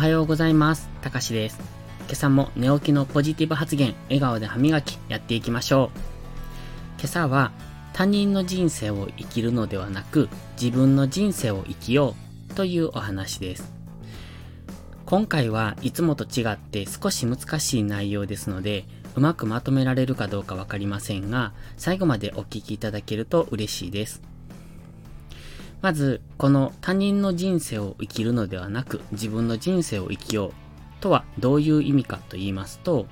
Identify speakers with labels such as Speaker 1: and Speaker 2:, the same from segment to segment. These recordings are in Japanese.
Speaker 1: はようございます。たかしです。今朝も寝起きのポジティブ発言、笑顔で歯磨きやっていきましょう。今朝は他人の人生を生きるのではなく自分の人生を生きようというお話です。今回はいつもと違って少し難しい内容ですので、うまくまとめられるかどうかわかりませんが、最後までお聞きいただけると嬉しいです。まず、この他人の人生を生きるのではなく自分の人生を生きようとはどういう意味かと言いますと、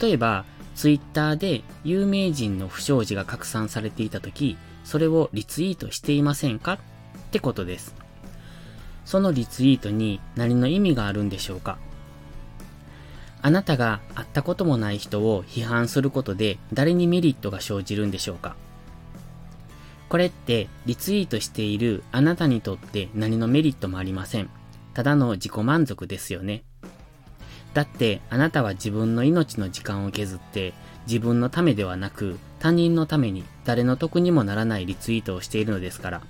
Speaker 1: 例えば、ツイッターで有名人の不祥事が拡散されていた時、それをリツイートしていませんか？ってことです。そのリツイートに何の意味があるんでしょうか？あなたが会ったこともない人を批判することで誰にメリットが生じるんでしょうか？これってリツイートしているあなたにとって何のメリットもありません。ただの自己満足ですよね。だってあなたは自分の命の時間を削って自分のためではなく他人のために誰の得にもならないリツイートをしているのですから。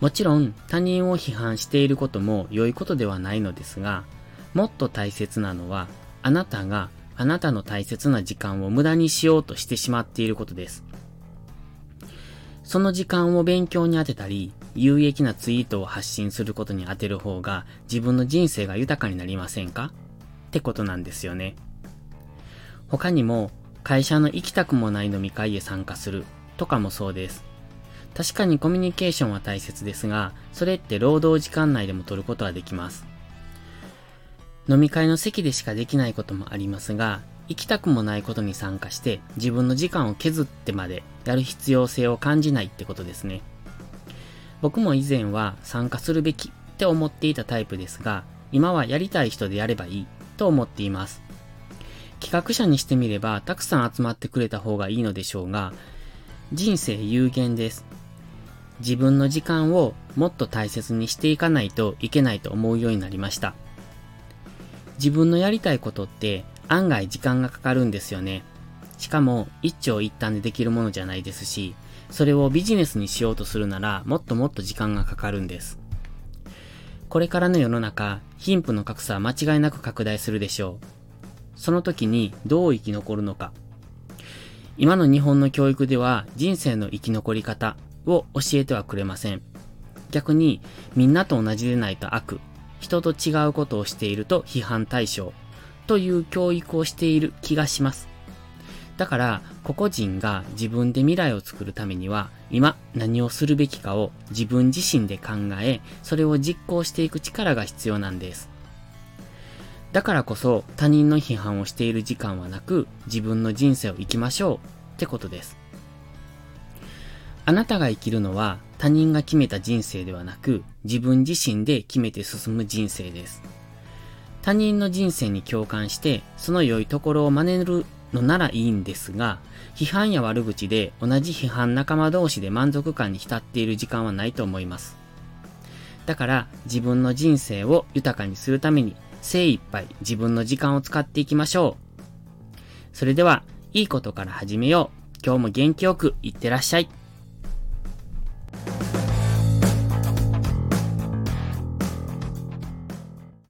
Speaker 1: もちろん他人を批判していることも良いことではないのですが、もっと大切なのはあなたがあなたの大切な時間を無駄にしようとしてしまっていることです。その時間を勉強に当てたり、有益なツイートを発信することに当てる方が自分の人生が豊かになりませんか？ってことなんですよね。他にも、会社の行きたくもない飲み会へ参加するとかもそうです。確かにコミュニケーションは大切ですが、それって労働時間内でも取ることはできます。飲み会の席でしかできないこともありますが、行きたくもないことに参加して自分の時間を削ってまでやる必要性を感じないってことですね。僕も以前は参加するべきって思っていたタイプですが、今はやりたい人でやればいいと思っています。企画者にしてみればたくさん集まってくれた方がいいのでしょうが、人生有限です。自分の時間をもっと大切にしていかないといけないと思うようになりました。自分のやりたいことって案外時間がかかるんですよね。しかも一長一短でできるものじゃないですし、それをビジネスにしようとするならもっともっと時間がかかるんです。これからの世の中、貧富の格差は間違いなく拡大するでしょう。その時にどう生き残るのか。今の日本の教育では人生の生き残り方を教えてはくれません。逆にみんなと同じでないと悪、人と違うことをしていると批判対象という教育をしている気がします。だから、個々人が自分で未来を作るためには、今何をするべきかを自分自身で考え、それを実行していく力が必要なんです。だからこそ他人の批判をしている時間はなく、自分の人生を生きましょうってことです。あなたが生きるのは他人が決めた人生ではなく、自分自身で決めて進む人生です。他人の人生に共感して、その良いところを真似るのならいいんですが、批判や悪口で同じ批判仲間同士で満足感に浸っている時間はないと思います。だから自分の人生を豊かにするために精一杯自分の時間を使っていきましょう。それでは、いいことから始めよう。今日も元気よくいってらっしゃい。